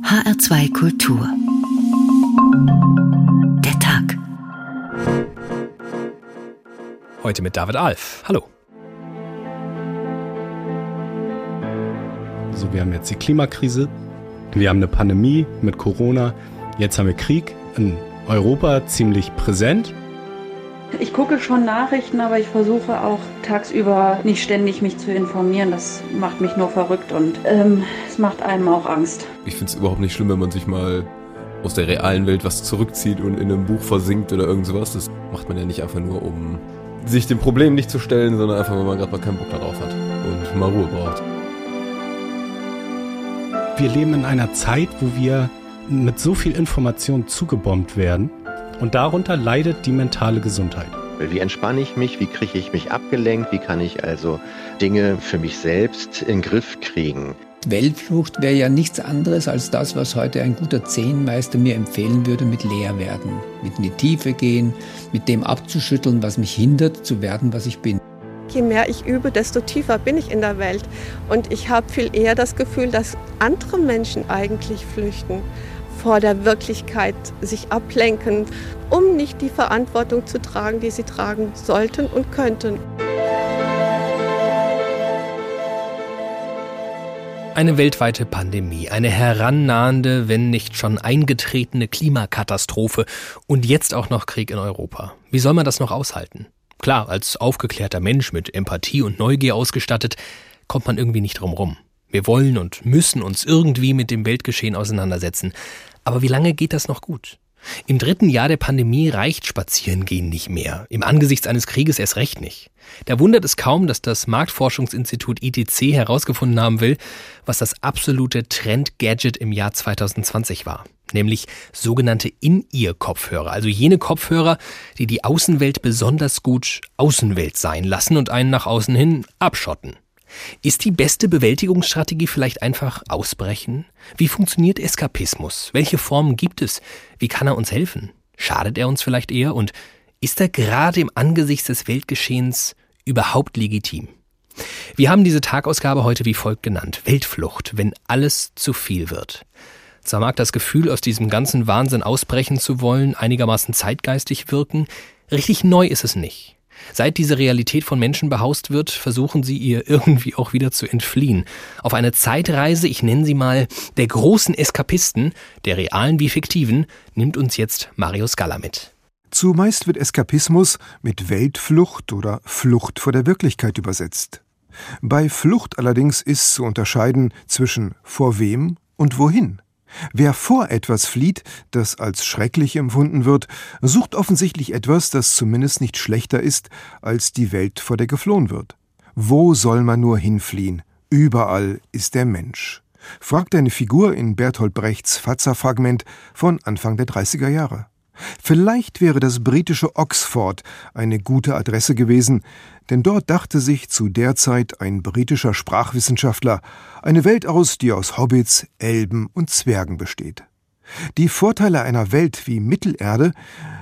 HR2 Kultur. Der Tag. Heute mit David Alf. Hallo. Also wir haben jetzt die Klimakrise, wir haben eine Pandemie mit Corona, jetzt haben wir Krieg in Europa ziemlich präsent. Ich gucke schon Nachrichten, aber ich versuche auch tagsüber nicht ständig mich zu informieren. Das macht mich nur verrückt und ähm, es macht einem auch Angst. Ich finde es überhaupt nicht schlimm, wenn man sich mal aus der realen Welt was zurückzieht und in einem Buch versinkt oder irgend sowas. Das macht man ja nicht einfach nur, um sich dem Problem nicht zu stellen, sondern einfach, weil man gerade mal keinen Bock darauf hat und mal Ruhe braucht. Wir leben in einer Zeit, wo wir mit so viel Information zugebombt werden und darunter leidet die mentale Gesundheit. Wie entspanne ich mich? Wie kriege ich mich abgelenkt? Wie kann ich also Dinge für mich selbst in den Griff kriegen? Weltflucht wäre ja nichts anderes als das, was heute ein guter Zehnmeister mir empfehlen würde, mit leer werden, mit in die Tiefe gehen, mit dem abzuschütteln, was mich hindert, zu werden, was ich bin. Je mehr ich übe, desto tiefer bin ich in der Welt. Und ich habe viel eher das Gefühl, dass andere Menschen eigentlich flüchten vor der Wirklichkeit sich ablenken, um nicht die Verantwortung zu tragen, die sie tragen sollten und könnten. Eine weltweite Pandemie, eine herannahende, wenn nicht schon eingetretene Klimakatastrophe und jetzt auch noch Krieg in Europa. Wie soll man das noch aushalten? Klar, als aufgeklärter Mensch mit Empathie und Neugier ausgestattet, kommt man irgendwie nicht drum rum. Wir wollen und müssen uns irgendwie mit dem Weltgeschehen auseinandersetzen. Aber wie lange geht das noch gut? Im dritten Jahr der Pandemie reicht Spazierengehen nicht mehr. Im Angesichts eines Krieges erst recht nicht. Da wundert es kaum, dass das Marktforschungsinstitut ITC herausgefunden haben will, was das absolute Trend-Gadget im Jahr 2020 war. Nämlich sogenannte In-Ear-Kopfhörer. Also jene Kopfhörer, die die Außenwelt besonders gut Außenwelt sein lassen und einen nach außen hin abschotten. Ist die beste Bewältigungsstrategie vielleicht einfach ausbrechen? Wie funktioniert Eskapismus? Welche Formen gibt es? Wie kann er uns helfen? Schadet er uns vielleicht eher? Und ist er gerade im Angesicht des Weltgeschehens überhaupt legitim? Wir haben diese Tagausgabe heute wie folgt genannt. Weltflucht, wenn alles zu viel wird. Zwar mag das Gefühl, aus diesem ganzen Wahnsinn ausbrechen zu wollen, einigermaßen zeitgeistig wirken, richtig neu ist es nicht. Seit diese Realität von Menschen behaust wird, versuchen sie ihr irgendwie auch wieder zu entfliehen. Auf eine Zeitreise, ich nenne sie mal, der großen Eskapisten, der realen wie fiktiven, nimmt uns jetzt Mario Scala mit. Zumeist wird Eskapismus mit Weltflucht oder Flucht vor der Wirklichkeit übersetzt. Bei Flucht allerdings ist zu unterscheiden zwischen vor wem und wohin. Wer vor etwas flieht, das als schrecklich empfunden wird, sucht offensichtlich etwas, das zumindest nicht schlechter ist als die Welt, vor der geflohen wird. Wo soll man nur hinfliehen? Überall ist der Mensch. fragt eine Figur in Bertolt Brechts Fatzer-Fragment von Anfang der 30er Jahre. Vielleicht wäre das britische Oxford eine gute Adresse gewesen, denn dort dachte sich zu der Zeit ein britischer Sprachwissenschaftler eine Welt aus, die aus Hobbits, Elben und Zwergen besteht. Die Vorteile einer Welt wie Mittelerde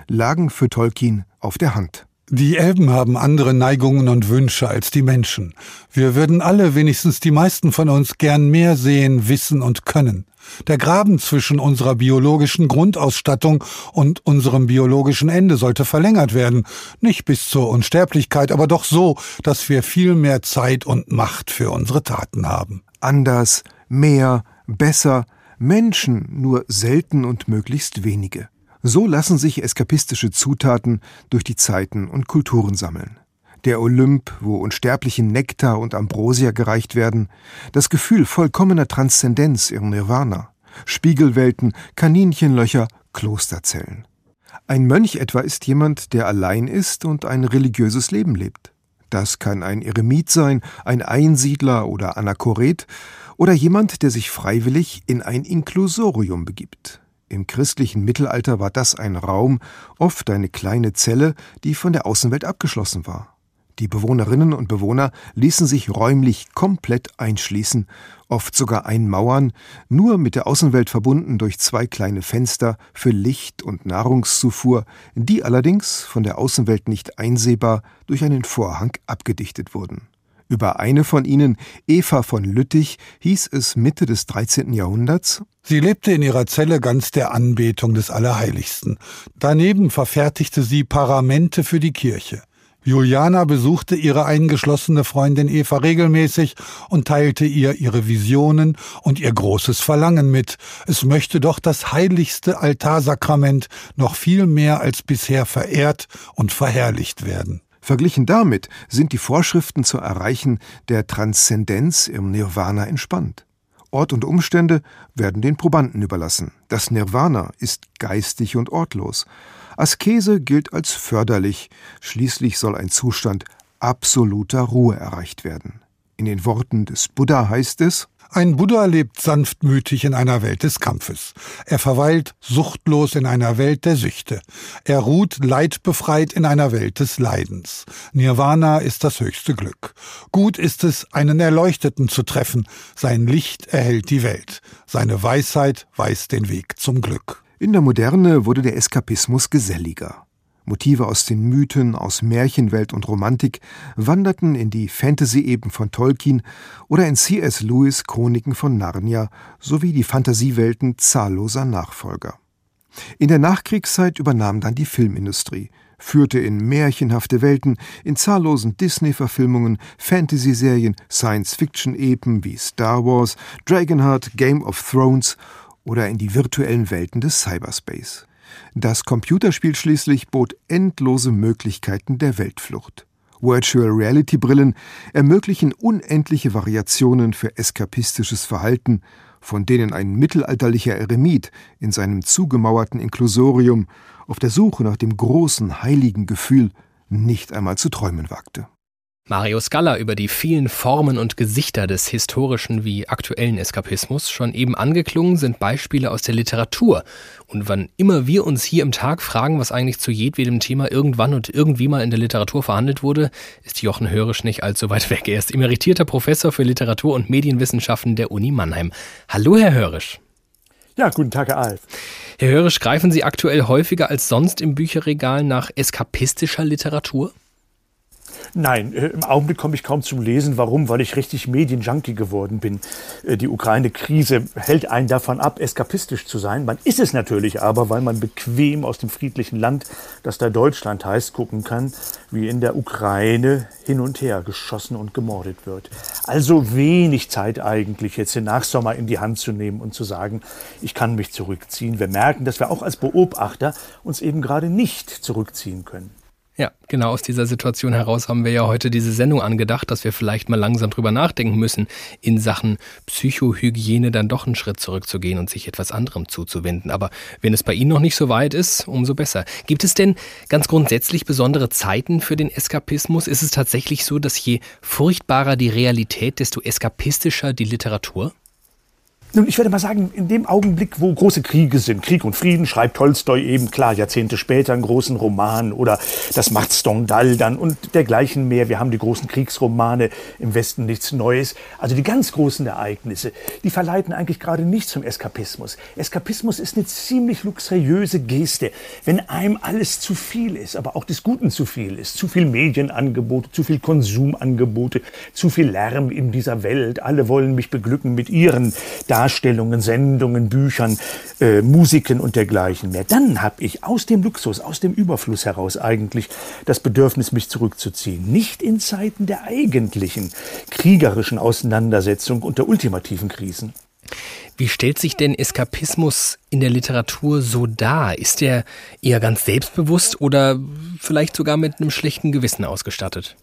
lagen für Tolkien auf der Hand. Die Elben haben andere Neigungen und Wünsche als die Menschen. Wir würden alle, wenigstens die meisten von uns, gern mehr sehen, wissen und können. Der Graben zwischen unserer biologischen Grundausstattung und unserem biologischen Ende sollte verlängert werden. Nicht bis zur Unsterblichkeit, aber doch so, dass wir viel mehr Zeit und Macht für unsere Taten haben. Anders, mehr, besser, Menschen nur selten und möglichst wenige. So lassen sich eskapistische Zutaten durch die Zeiten und Kulturen sammeln. Der Olymp, wo unsterblichen Nektar und Ambrosia gereicht werden, das Gefühl vollkommener Transzendenz im Nirvana, Spiegelwelten, Kaninchenlöcher, Klosterzellen. Ein Mönch etwa ist jemand, der allein ist und ein religiöses Leben lebt. Das kann ein Eremit sein, ein Einsiedler oder Anachoret oder jemand, der sich freiwillig in ein Inklusorium begibt. Im christlichen Mittelalter war das ein Raum, oft eine kleine Zelle, die von der Außenwelt abgeschlossen war. Die Bewohnerinnen und Bewohner ließen sich räumlich komplett einschließen, oft sogar einmauern, nur mit der Außenwelt verbunden durch zwei kleine Fenster für Licht und Nahrungszufuhr, die allerdings von der Außenwelt nicht einsehbar durch einen Vorhang abgedichtet wurden. Über eine von ihnen, Eva von Lüttich, hieß es Mitte des 13. Jahrhunderts Sie lebte in ihrer Zelle ganz der Anbetung des Allerheiligsten. Daneben verfertigte sie Paramente für die Kirche. Juliana besuchte ihre eingeschlossene Freundin Eva regelmäßig und teilte ihr ihre Visionen und ihr großes Verlangen mit. Es möchte doch das heiligste Altarsakrament noch viel mehr als bisher verehrt und verherrlicht werden. Verglichen damit sind die Vorschriften zu Erreichen der Transzendenz im Nirvana entspannt. Ort und Umstände werden den Probanden überlassen. Das Nirvana ist geistig und ortlos. Askese gilt als förderlich, schließlich soll ein Zustand absoluter Ruhe erreicht werden. In den Worten des Buddha heißt es ein Buddha lebt sanftmütig in einer Welt des Kampfes. Er verweilt suchtlos in einer Welt der Süchte. Er ruht leidbefreit in einer Welt des Leidens. Nirvana ist das höchste Glück. Gut ist es, einen Erleuchteten zu treffen. Sein Licht erhellt die Welt. Seine Weisheit weist den Weg zum Glück. In der Moderne wurde der Eskapismus geselliger. Motive aus den Mythen, aus Märchenwelt und Romantik wanderten in die Fantasy-Eben von Tolkien oder in C.S. Lewis Chroniken von Narnia sowie die Fantasiewelten zahlloser Nachfolger. In der Nachkriegszeit übernahm dann die Filmindustrie, führte in märchenhafte Welten, in zahllosen Disney-Verfilmungen, Fantasy-Serien, Science-Fiction-Epen wie Star Wars, Dragonheart, Game of Thrones oder in die virtuellen Welten des Cyberspace. Das Computerspiel schließlich bot endlose Möglichkeiten der Weltflucht. Virtual Reality Brillen ermöglichen unendliche Variationen für eskapistisches Verhalten, von denen ein mittelalterlicher Eremit in seinem zugemauerten Inklusorium auf der Suche nach dem großen heiligen Gefühl nicht einmal zu träumen wagte. Mario Scala über die vielen Formen und Gesichter des historischen wie aktuellen Eskapismus. Schon eben angeklungen sind Beispiele aus der Literatur. Und wann immer wir uns hier im Tag fragen, was eigentlich zu jedwedem Thema irgendwann und irgendwie mal in der Literatur verhandelt wurde, ist Jochen Hörisch nicht allzu weit weg. Er ist emeritierter Professor für Literatur und Medienwissenschaften der Uni Mannheim. Hallo, Herr Hörisch. Ja, guten Tag, Herr Alf. Herr Hörisch, greifen Sie aktuell häufiger als sonst im Bücherregal nach eskapistischer Literatur? Nein, äh, im Augenblick komme ich kaum zum Lesen. Warum? Weil ich richtig Medienjunkie geworden bin. Äh, die Ukraine-Krise hält einen davon ab, eskapistisch zu sein. Man ist es natürlich aber, weil man bequem aus dem friedlichen Land, das da Deutschland heißt, gucken kann, wie in der Ukraine hin und her geschossen und gemordet wird. Also wenig Zeit eigentlich, jetzt den Nachsommer in die Hand zu nehmen und zu sagen, ich kann mich zurückziehen. Wir merken, dass wir auch als Beobachter uns eben gerade nicht zurückziehen können. Ja, genau aus dieser Situation heraus haben wir ja heute diese Sendung angedacht, dass wir vielleicht mal langsam drüber nachdenken müssen, in Sachen Psychohygiene dann doch einen Schritt zurückzugehen und sich etwas anderem zuzuwenden. Aber wenn es bei Ihnen noch nicht so weit ist, umso besser. Gibt es denn ganz grundsätzlich besondere Zeiten für den Eskapismus? Ist es tatsächlich so, dass je furchtbarer die Realität, desto eskapistischer die Literatur? Nun, ich würde mal sagen, in dem Augenblick, wo große Kriege sind, Krieg und Frieden, schreibt Tolstoi eben klar Jahrzehnte später einen großen Roman oder das macht Stendhal dann und dergleichen mehr. Wir haben die großen Kriegsromane im Westen nichts Neues. Also die ganz großen Ereignisse, die verleiten eigentlich gerade nicht zum Eskapismus. Eskapismus ist eine ziemlich luxuriöse Geste, wenn einem alles zu viel ist, aber auch des Guten zu viel ist. Zu viel Medienangebote, zu viel Konsumangebote, zu viel Lärm in dieser Welt. Alle wollen mich beglücken mit ihren Darstellungen, Sendungen, Büchern, äh, Musiken und dergleichen mehr. Dann habe ich aus dem Luxus, aus dem Überfluss heraus eigentlich das Bedürfnis, mich zurückzuziehen. Nicht in Zeiten der eigentlichen kriegerischen Auseinandersetzung und der ultimativen Krisen. Wie stellt sich denn Eskapismus in der Literatur so dar? Ist er eher ganz selbstbewusst oder vielleicht sogar mit einem schlechten Gewissen ausgestattet?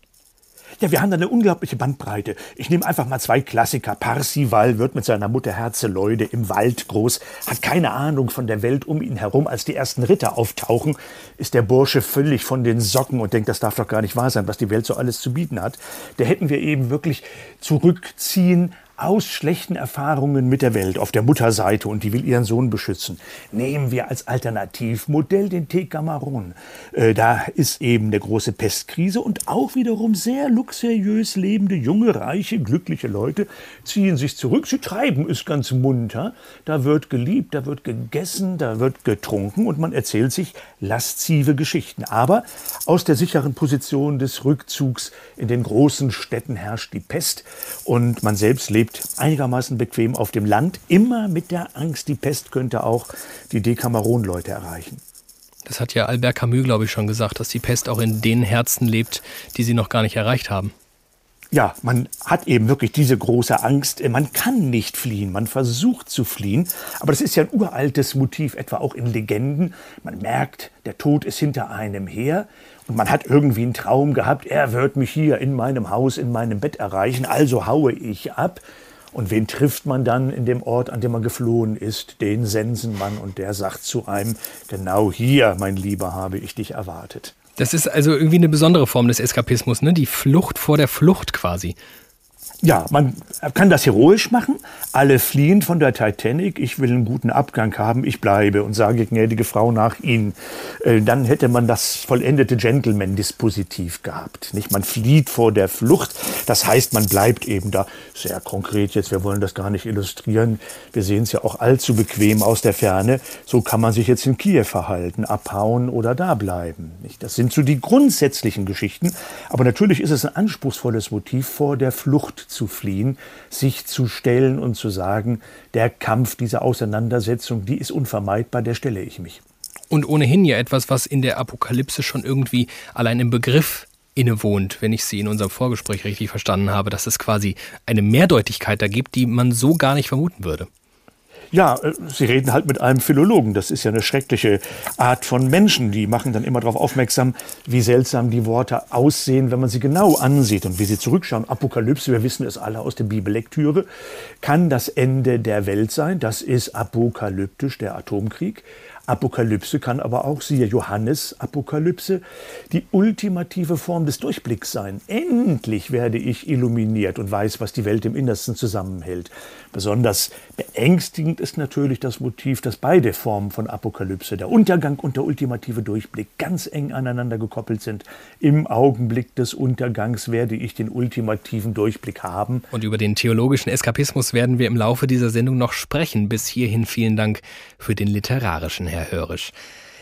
Ja, wir haben da eine unglaubliche Bandbreite. Ich nehme einfach mal zwei Klassiker. Parsival wird mit seiner Mutter Herzeleude im Wald groß, hat keine Ahnung von der Welt um ihn herum. Als die ersten Ritter auftauchen, ist der Bursche völlig von den Socken und denkt, das darf doch gar nicht wahr sein, was die Welt so alles zu bieten hat. Da hätten wir eben wirklich zurückziehen, aus schlechten Erfahrungen mit der Welt auf der Mutterseite und die will ihren Sohn beschützen. Nehmen wir als Alternativmodell den Tecamaron. Äh, da ist eben eine große Pestkrise und auch wiederum sehr luxuriös lebende, junge, reiche, glückliche Leute ziehen sich zurück. Sie treiben es ganz munter. Da wird geliebt, da wird gegessen, da wird getrunken und man erzählt sich laszive Geschichten. Aber aus der sicheren Position des Rückzugs in den großen Städten herrscht die Pest und man selbst lebt einigermaßen bequem auf dem Land, immer mit der Angst, die Pest könnte auch die Dekameron-Leute erreichen. Das hat ja Albert Camus, glaube ich, schon gesagt, dass die Pest auch in den Herzen lebt, die sie noch gar nicht erreicht haben ja, man hat eben wirklich diese große Angst. Man kann nicht fliehen, man versucht zu fliehen. Aber das ist ja ein uraltes Motiv, etwa auch in Legenden. Man merkt, der Tod ist hinter einem her. Man hat irgendwie einen Traum gehabt, er wird mich hier in meinem Haus, in meinem Bett erreichen, also haue ich ab. Und wen trifft man dann in dem Ort, an dem man geflohen ist? Den Sensenmann. Und der sagt zu einem, genau hier, mein Lieber, habe ich dich erwartet. Das ist also irgendwie eine besondere Form des Eskapismus, ne? Die Flucht vor der Flucht quasi. Ja, man kann das heroisch machen. Alle fliehen von der Titanic. Ich will einen guten Abgang haben. Ich bleibe und sage gnädige Frau nach Ihnen. Äh, dann hätte man das vollendete Gentleman-Dispositiv gehabt. Nicht? Man flieht vor der Flucht. Das heißt, man bleibt eben da. Sehr konkret jetzt. Wir wollen das gar nicht illustrieren. Wir sehen es ja auch allzu bequem aus der Ferne. So kann man sich jetzt in Kiew verhalten, abhauen oder da bleiben. Das sind so die grundsätzlichen Geschichten. Aber natürlich ist es ein anspruchsvolles Motiv vor der Flucht zu fliehen, sich zu stellen und zu sagen, der Kampf, diese Auseinandersetzung, die ist unvermeidbar, der stelle ich mich. Und ohnehin ja etwas, was in der Apokalypse schon irgendwie allein im Begriff innewohnt, wenn ich Sie in unserem Vorgespräch richtig verstanden habe, dass es quasi eine Mehrdeutigkeit da gibt, die man so gar nicht vermuten würde. Ja, äh, sie reden halt mit einem Philologen. Das ist ja eine schreckliche Art von Menschen. Die machen dann immer darauf aufmerksam, wie seltsam die Worte aussehen, wenn man sie genau ansieht und wie sie zurückschauen. Apokalypse, wir wissen es alle aus der Bibellektüre, kann das Ende der Welt sein. Das ist apokalyptisch, der Atomkrieg. Apokalypse kann aber auch, siehe Johannes Apokalypse, die ultimative Form des Durchblicks sein. Endlich werde ich illuminiert und weiß, was die Welt im Innersten zusammenhält. Besonders beängstigend ist natürlich das Motiv, dass beide Formen von Apokalypse, der Untergang und der ultimative Durchblick, ganz eng aneinander gekoppelt sind. Im Augenblick des Untergangs werde ich den ultimativen Durchblick haben. Und über den theologischen Eskapismus werden wir im Laufe dieser Sendung noch sprechen. Bis hierhin vielen Dank für den literarischen Herr Hörisch.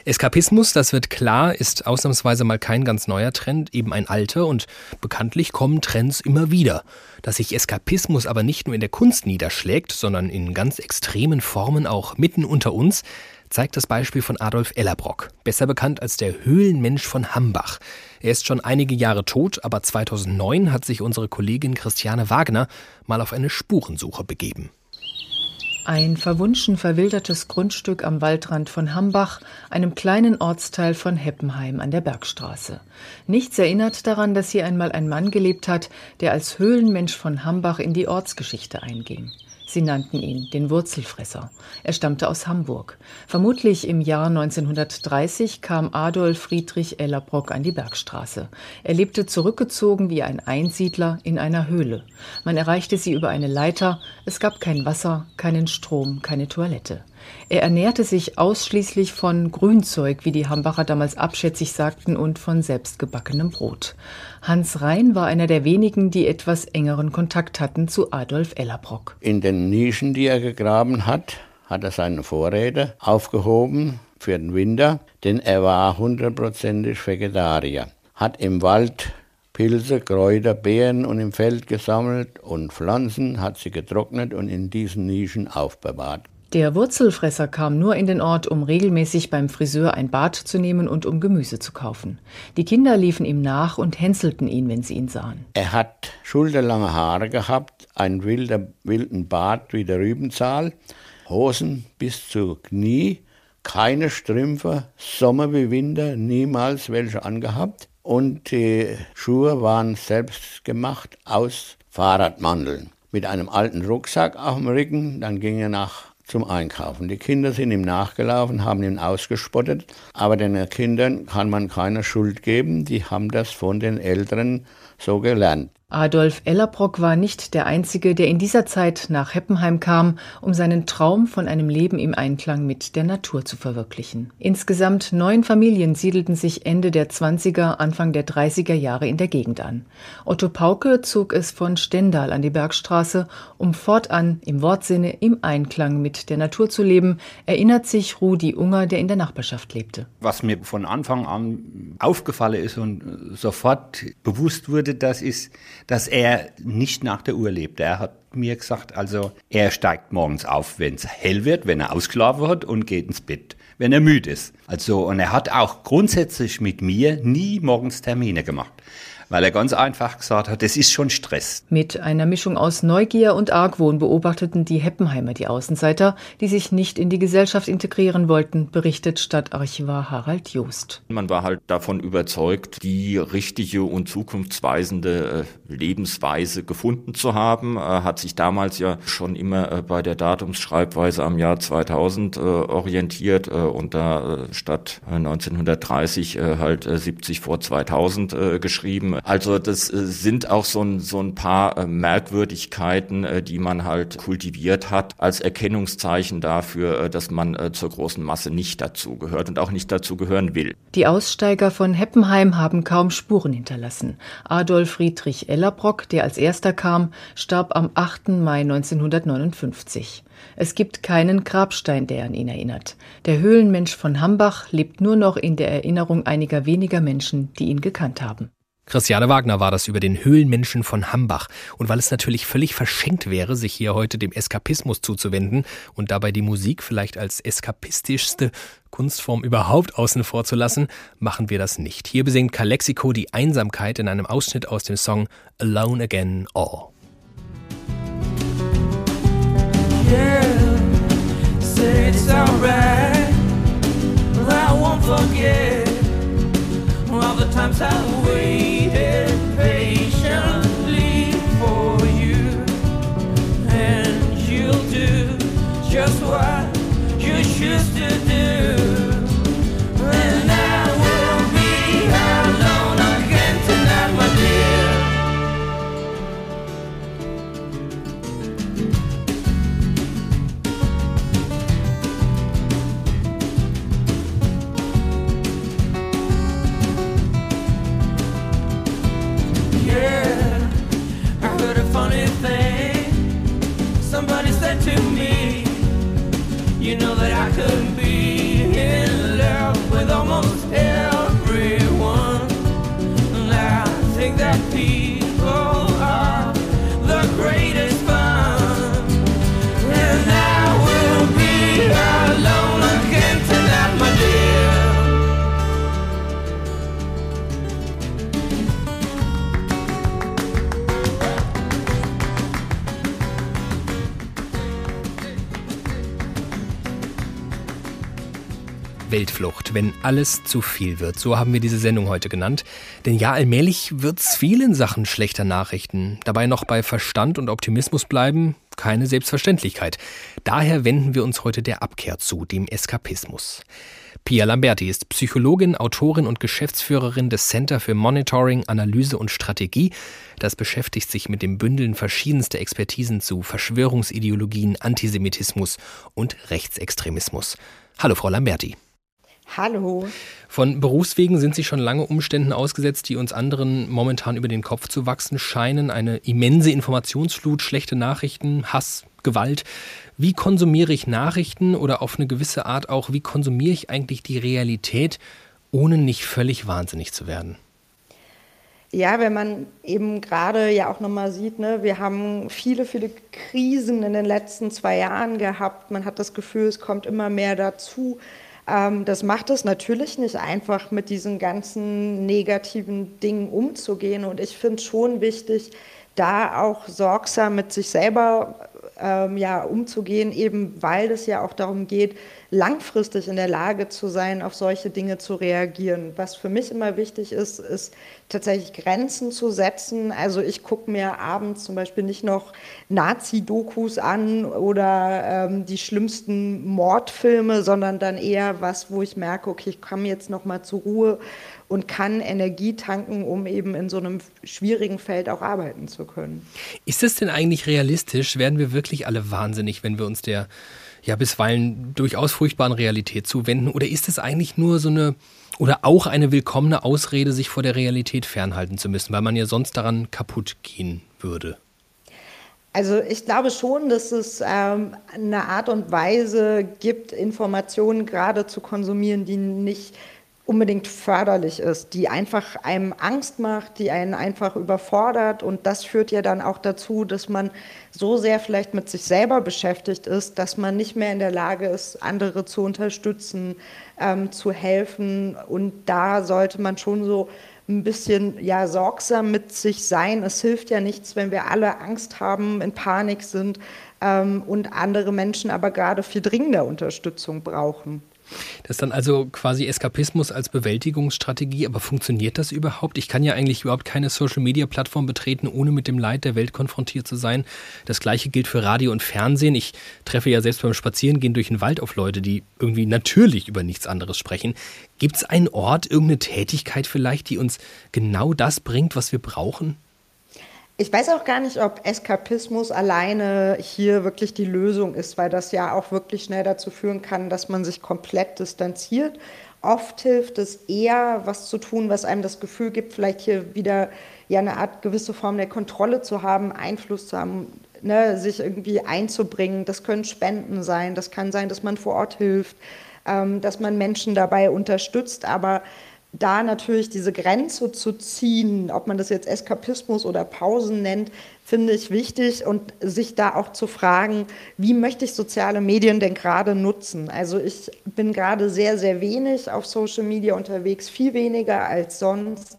Eskapismus, das wird klar, ist ausnahmsweise mal kein ganz neuer Trend, eben ein alter und bekanntlich kommen Trends immer wieder. Dass sich Eskapismus aber nicht nur in der Kunst niederschlägt, sondern in ganz extremen Formen auch mitten unter uns, zeigt das Beispiel von Adolf Ellerbrock, besser bekannt als der Höhlenmensch von Hambach. Er ist schon einige Jahre tot, aber 2009 hat sich unsere Kollegin Christiane Wagner mal auf eine Spurensuche begeben. Ein verwunschen verwildertes Grundstück am Waldrand von Hambach, einem kleinen Ortsteil von Heppenheim an der Bergstraße. Nichts erinnert daran, dass hier einmal ein Mann gelebt hat, der als Höhlenmensch von Hambach in die Ortsgeschichte einging. Sie nannten ihn den Wurzelfresser. Er stammte aus Hamburg. Vermutlich im Jahr 1930 kam Adolf Friedrich Ellerbrock an die Bergstraße. Er lebte zurückgezogen wie ein Einsiedler in einer Höhle. Man erreichte sie über eine Leiter. Es gab kein Wasser, keinen Strom, keine Toilette. Er ernährte sich ausschließlich von Grünzeug, wie die Hambacher damals abschätzig sagten, und von selbstgebackenem Brot. Hans Rhein war einer der wenigen, die etwas engeren Kontakt hatten zu Adolf Ellerbrock. In den Nischen, die er gegraben hat, hat er seine Vorräte aufgehoben für den Winter, denn er war hundertprozentig Vegetarier. Hat im Wald Pilze, Kräuter, Beeren und im Feld gesammelt und Pflanzen, hat sie getrocknet und in diesen Nischen aufbewahrt. Der Wurzelfresser kam nur in den Ort, um regelmäßig beim Friseur ein Bad zu nehmen und um Gemüse zu kaufen. Die Kinder liefen ihm nach und hänselten ihn, wenn sie ihn sahen. Er hat schulterlange Haare gehabt, einen wilder, wilden Bart wie der Rübenzahl, Hosen bis zu Knie, keine Strümpfe, Sommer wie Winter, niemals welche angehabt. Und die Schuhe waren selbst gemacht aus Fahrradmandeln. Mit einem alten Rucksack auf dem Rücken, dann ging er nach zum Einkaufen. Die Kinder sind ihm nachgelaufen, haben ihn ausgespottet, aber den Kindern kann man keine Schuld geben, die haben das von den Eltern so gelernt. Adolf Ellerbrock war nicht der Einzige, der in dieser Zeit nach Heppenheim kam, um seinen Traum von einem Leben im Einklang mit der Natur zu verwirklichen. Insgesamt neun Familien siedelten sich Ende der 20er, Anfang der 30er Jahre in der Gegend an. Otto Pauke zog es von Stendal an die Bergstraße, um fortan im Wortsinne im Einklang mit der Natur zu leben, erinnert sich Rudi Unger, der in der Nachbarschaft lebte. Was mir von Anfang an aufgefallen ist und sofort bewusst wurde, das ist, dass er nicht nach der Uhr lebt. Er hat mir gesagt, also er steigt morgens auf, wenn es hell wird, wenn er ausgeschlafen hat und geht ins Bett, wenn er müde ist. Also und er hat auch grundsätzlich mit mir nie morgens Termine gemacht weil er ganz einfach gesagt hat, das ist schon Stress. Mit einer Mischung aus Neugier und Argwohn beobachteten die Heppenheimer die Außenseiter, die sich nicht in die Gesellschaft integrieren wollten, berichtet Stadtarchivar Harald Joost. Man war halt davon überzeugt, die richtige und zukunftsweisende äh, Lebensweise gefunden zu haben, Er hat sich damals ja schon immer äh, bei der Datumsschreibweise am Jahr 2000 äh, orientiert und da statt 1930 halt 70 vor 2000 geschrieben. Also das äh, sind auch so ein, so ein paar äh, Merkwürdigkeiten, äh, die man halt kultiviert hat als Erkennungszeichen dafür, dass man zur großen Masse nicht dazu gehört und auch nicht dazu gehören will. Die Aussteiger von Heppenheim haben kaum Spuren hinterlassen. Adolf Friedrich Ellerbrock, der als erster kam, starb am 8. Mai 1959. Es gibt keinen Grabstein, der an ihn erinnert. Der Höhlenmensch von Hambach lebt nur noch in der Erinnerung einiger weniger Menschen, die ihn gekannt haben. Christiane Wagner war das über den Höhlenmenschen von Hambach. Und weil es natürlich völlig verschenkt wäre, sich hier heute dem Eskapismus zuzuwenden und dabei die Musik vielleicht als eskapistischste Kunstform überhaupt außen vor zu lassen, machen wir das nicht. Hier besingt Calexico die Einsamkeit in einem Ausschnitt aus dem Song Alone Again All. Yeah, say it's wenn alles zu viel wird. So haben wir diese Sendung heute genannt. Denn ja, allmählich wird's vielen Sachen schlechter Nachrichten. Dabei noch bei Verstand und Optimismus bleiben, keine Selbstverständlichkeit. Daher wenden wir uns heute der Abkehr zu, dem Eskapismus. Pia Lamberti ist Psychologin, Autorin und Geschäftsführerin des Center für Monitoring, Analyse und Strategie. Das beschäftigt sich mit dem Bündeln verschiedenster Expertisen zu Verschwörungsideologien, Antisemitismus und Rechtsextremismus. Hallo, Frau Lamberti. Hallo. Von Berufswegen sind Sie schon lange Umständen ausgesetzt, die uns anderen momentan über den Kopf zu wachsen scheinen. Eine immense Informationsflut, schlechte Nachrichten, Hass, Gewalt. Wie konsumiere ich Nachrichten oder auf eine gewisse Art auch, wie konsumiere ich eigentlich die Realität, ohne nicht völlig wahnsinnig zu werden? Ja, wenn man eben gerade ja auch nochmal sieht, ne, wir haben viele, viele Krisen in den letzten zwei Jahren gehabt. Man hat das Gefühl, es kommt immer mehr dazu. Ähm, das macht es natürlich nicht einfach, mit diesen ganzen negativen Dingen umzugehen. Und ich finde schon wichtig, da auch sorgsam mit sich selber ähm, ja, umzugehen, eben weil es ja auch darum geht, langfristig in der Lage zu sein, auf solche Dinge zu reagieren. Was für mich immer wichtig ist, ist tatsächlich Grenzen zu setzen. Also ich gucke mir abends zum Beispiel nicht noch Nazi-Dokus an oder ähm, die schlimmsten Mordfilme, sondern dann eher was, wo ich merke, okay, ich komme jetzt noch mal zur Ruhe und kann Energie tanken, um eben in so einem schwierigen Feld auch arbeiten zu können. Ist es denn eigentlich realistisch? Werden wir wirklich alle wahnsinnig, wenn wir uns der ja bisweilen durchaus furchtbaren Realität zuwenden? Oder ist es eigentlich nur so eine oder auch eine willkommene Ausrede, sich vor der Realität fernhalten zu müssen, weil man ja sonst daran kaputt gehen würde? Also ich glaube schon, dass es ähm, eine Art und Weise gibt, Informationen gerade zu konsumieren, die nicht unbedingt förderlich ist, die einfach einem Angst macht, die einen einfach überfordert. Und das führt ja dann auch dazu, dass man so sehr vielleicht mit sich selber beschäftigt ist, dass man nicht mehr in der Lage ist, andere zu unterstützen, ähm, zu helfen. Und da sollte man schon so ein bisschen ja, sorgsam mit sich sein. Es hilft ja nichts, wenn wir alle Angst haben, in Panik sind ähm, und andere Menschen aber gerade viel dringender Unterstützung brauchen. Das ist dann also quasi Eskapismus als Bewältigungsstrategie, aber funktioniert das überhaupt? Ich kann ja eigentlich überhaupt keine Social-Media-Plattform betreten, ohne mit dem Leid der Welt konfrontiert zu sein. Das gleiche gilt für Radio und Fernsehen. Ich treffe ja selbst beim Spazierengehen durch den Wald auf Leute, die irgendwie natürlich über nichts anderes sprechen. Gibt es einen Ort, irgendeine Tätigkeit vielleicht, die uns genau das bringt, was wir brauchen? Ich weiß auch gar nicht, ob Eskapismus alleine hier wirklich die Lösung ist, weil das ja auch wirklich schnell dazu führen kann, dass man sich komplett distanziert. Oft hilft es eher, was zu tun, was einem das Gefühl gibt, vielleicht hier wieder ja eine Art gewisse Form der Kontrolle zu haben, Einfluss zu haben, ne, sich irgendwie einzubringen. Das können Spenden sein, das kann sein, dass man vor Ort hilft, ähm, dass man Menschen dabei unterstützt, aber da natürlich diese Grenze zu ziehen, ob man das jetzt Eskapismus oder Pausen nennt, finde ich wichtig und sich da auch zu fragen, wie möchte ich soziale Medien denn gerade nutzen? Also ich bin gerade sehr, sehr wenig auf Social Media unterwegs, viel weniger als sonst.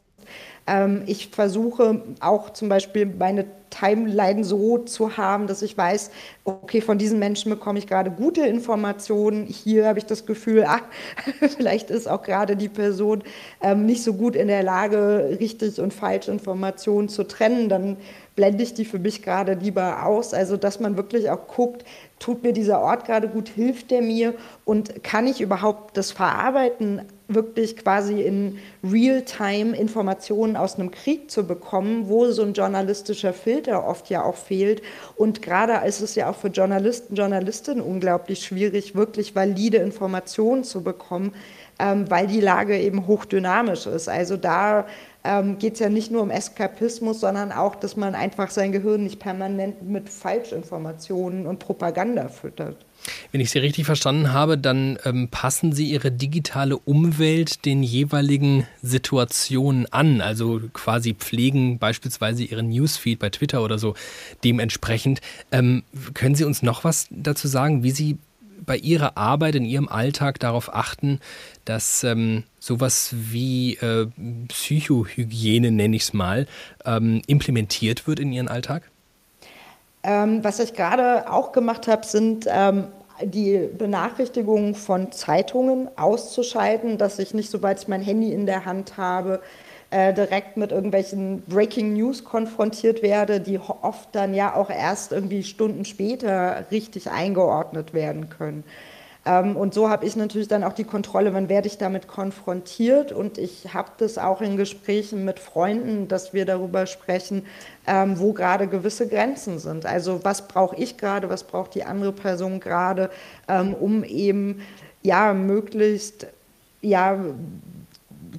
Ähm, ich versuche auch zum Beispiel meine Timeline so zu haben, dass ich weiß, okay, von diesen Menschen bekomme ich gerade gute Informationen. Hier habe ich das Gefühl, ach, vielleicht ist auch gerade die Person ähm, nicht so gut in der Lage, richtig und falsche Informationen zu trennen. Dann blende ich die für mich gerade lieber aus. Also, dass man wirklich auch guckt, tut mir dieser Ort gerade gut, hilft der mir und kann ich überhaupt das verarbeiten, wirklich quasi in Real-Time Informationen aus einem Krieg zu bekommen, wo so ein journalistischer Filter oft ja auch fehlt. Und gerade ist es ja auch für Journalisten, Journalistinnen unglaublich schwierig, wirklich valide Informationen zu bekommen, ähm, weil die Lage eben hochdynamisch ist. Also da ähm, geht es ja nicht nur um Eskapismus, sondern auch, dass man einfach sein Gehirn nicht permanent mit Falschinformationen und Propaganda füttert. Wenn ich Sie richtig verstanden habe, dann ähm, passen Sie Ihre digitale Umwelt den jeweiligen Situationen an. Also quasi pflegen beispielsweise Ihren Newsfeed bei Twitter oder so dementsprechend. Ähm, können Sie uns noch was dazu sagen, wie Sie bei Ihrer Arbeit, in Ihrem Alltag darauf achten, dass ähm, sowas wie äh, Psychohygiene, nenne ich es mal, ähm, implementiert wird in Ihren Alltag? Ähm, was ich gerade auch gemacht habe, sind ähm, die Benachrichtigungen von Zeitungen auszuschalten, dass ich nicht, sobald ich mein Handy in der Hand habe, äh, direkt mit irgendwelchen Breaking News konfrontiert werde, die oft dann ja auch erst irgendwie Stunden später richtig eingeordnet werden können. Ähm, und so habe ich natürlich dann auch die Kontrolle, wann werde ich damit konfrontiert. Und ich habe das auch in Gesprächen mit Freunden, dass wir darüber sprechen, ähm, wo gerade gewisse Grenzen sind. Also was brauche ich gerade, was braucht die andere Person gerade, ähm, um eben ja möglichst ja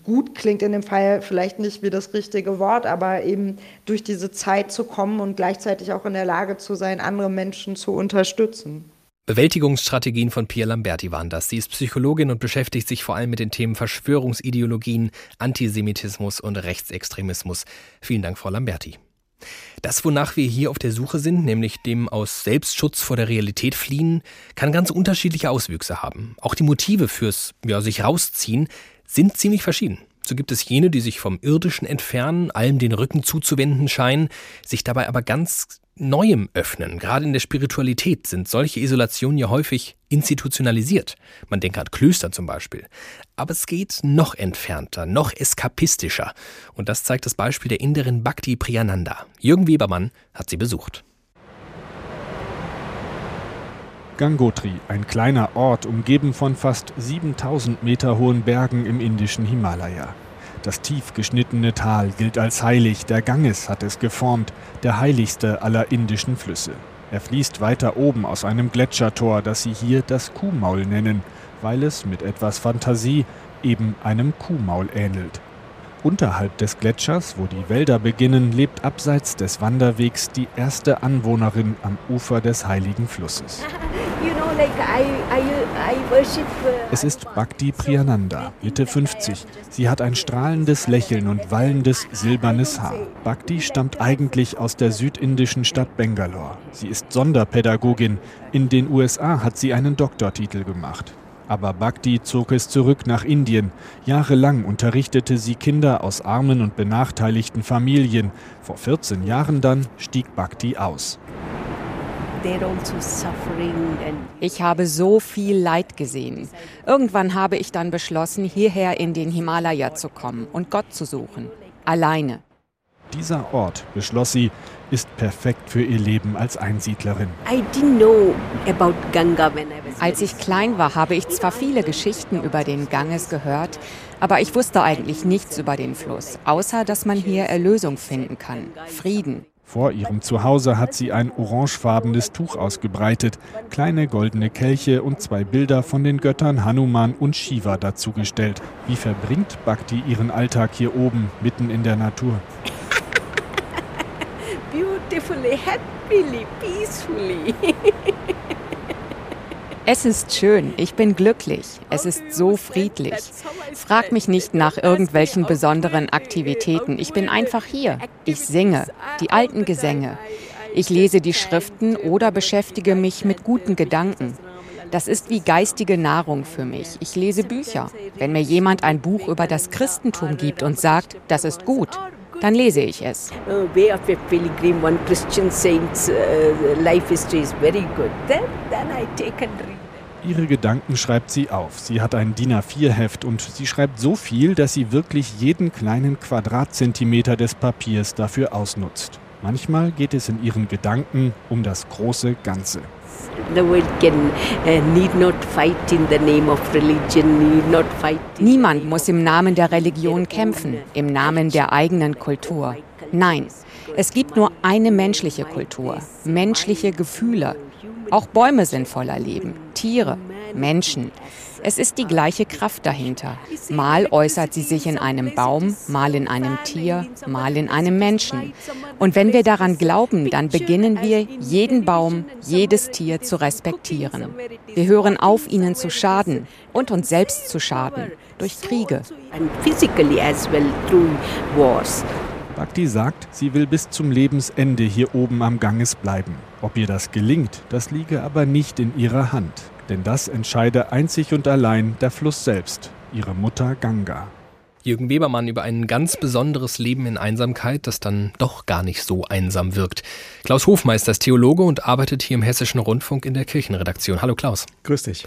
gut klingt in dem Fall vielleicht nicht wie das richtige Wort, aber eben durch diese Zeit zu kommen und gleichzeitig auch in der Lage zu sein, andere Menschen zu unterstützen. Bewältigungsstrategien von Pia Lamberti waren das. Sie ist Psychologin und beschäftigt sich vor allem mit den Themen Verschwörungsideologien, Antisemitismus und Rechtsextremismus. Vielen Dank, Frau Lamberti. Das, wonach wir hier auf der Suche sind, nämlich dem aus Selbstschutz vor der Realität fliehen, kann ganz unterschiedliche Auswüchse haben. Auch die Motive fürs ja, sich rausziehen sind ziemlich verschieden. So gibt es jene, die sich vom Irdischen entfernen, allem den Rücken zuzuwenden scheinen, sich dabei aber ganz Neuem öffnen. Gerade in der Spiritualität sind solche Isolationen ja häufig institutionalisiert. Man denkt an Klöster zum Beispiel. Aber es geht noch entfernter, noch eskapistischer. Und das zeigt das Beispiel der Inderin Bhakti Priyananda. Jürgen Webermann hat sie besucht. Gangotri, ein kleiner Ort, umgeben von fast 7000 Meter hohen Bergen im indischen Himalaya. Das tief geschnittene Tal gilt als heilig, der Ganges hat es geformt, der heiligste aller indischen Flüsse. Er fließt weiter oben aus einem Gletschertor, das sie hier das Kuhmaul nennen, weil es mit etwas Fantasie eben einem Kuhmaul ähnelt. Unterhalb des Gletschers, wo die Wälder beginnen, lebt abseits des Wanderwegs die erste Anwohnerin am Ufer des heiligen Flusses. Es ist Bhakti Priyananda, Mitte 50. Sie hat ein strahlendes Lächeln und wallendes silbernes Haar. Bhakti stammt eigentlich aus der südindischen Stadt Bangalore. Sie ist Sonderpädagogin. In den USA hat sie einen Doktortitel gemacht. Aber Bhakti zog es zurück nach Indien. Jahrelang unterrichtete sie Kinder aus armen und benachteiligten Familien. Vor 14 Jahren dann stieg Bhakti aus. Also ich habe so viel Leid gesehen. Irgendwann habe ich dann beschlossen, hierher in den Himalaya zu kommen und Gott zu suchen. Alleine. Dieser Ort, beschloss sie, ist perfekt für ihr Leben als Einsiedlerin. Als ich klein war, habe ich zwar viele Geschichten über den Ganges gehört, aber ich wusste eigentlich nichts über den Fluss, außer dass man hier Erlösung finden kann, Frieden. Vor ihrem Zuhause hat sie ein orangefarbenes Tuch ausgebreitet, kleine goldene Kelche und zwei Bilder von den Göttern Hanuman und Shiva dazugestellt. Wie verbringt Bhakti ihren Alltag hier oben, mitten in der Natur? Beautifully, happily, peacefully. Es ist schön, ich bin glücklich, es ist so friedlich. Frag mich nicht nach irgendwelchen besonderen Aktivitäten, ich bin einfach hier. Ich singe, die alten Gesänge. Ich lese die Schriften oder beschäftige mich mit guten Gedanken. Das ist wie geistige Nahrung für mich. Ich lese Bücher. Wenn mir jemand ein Buch über das Christentum gibt und sagt, das ist gut, dann lese ich es. Uh, Way of a Pilgrim, one Christian saint's uh, life history is very good. Then, then I take and read. Ihre Gedanken schreibt sie auf. Sie hat ein DIN A4-Heft und sie schreibt so viel, dass sie wirklich jeden kleinen Quadratzentimeter des Papiers dafür ausnutzt. Manchmal geht es in ihren Gedanken um das große Ganze. Niemand muss im Namen der Religion kämpfen, im Namen der eigenen Kultur. Nein, es gibt nur eine menschliche Kultur, menschliche Gefühle. Auch Bäume sind voller Leben, Tiere, Menschen. Es ist die gleiche Kraft dahinter. Mal äußert sie sich in einem Baum, mal in einem Tier, mal in einem Menschen. Und wenn wir daran glauben, dann beginnen wir, jeden Baum, jedes Tier zu respektieren. Wir hören auf, ihnen zu schaden und uns selbst zu schaden durch Kriege. Bhakti sagt, sie will bis zum Lebensende hier oben am Ganges bleiben. Ob ihr das gelingt, das liege aber nicht in ihrer Hand. Denn das entscheide einzig und allein der Fluss selbst, ihre Mutter Ganga. Jürgen Webermann über ein ganz besonderes Leben in Einsamkeit, das dann doch gar nicht so einsam wirkt. Klaus Hofmeister ist Theologe und arbeitet hier im Hessischen Rundfunk in der Kirchenredaktion. Hallo Klaus. Grüß dich.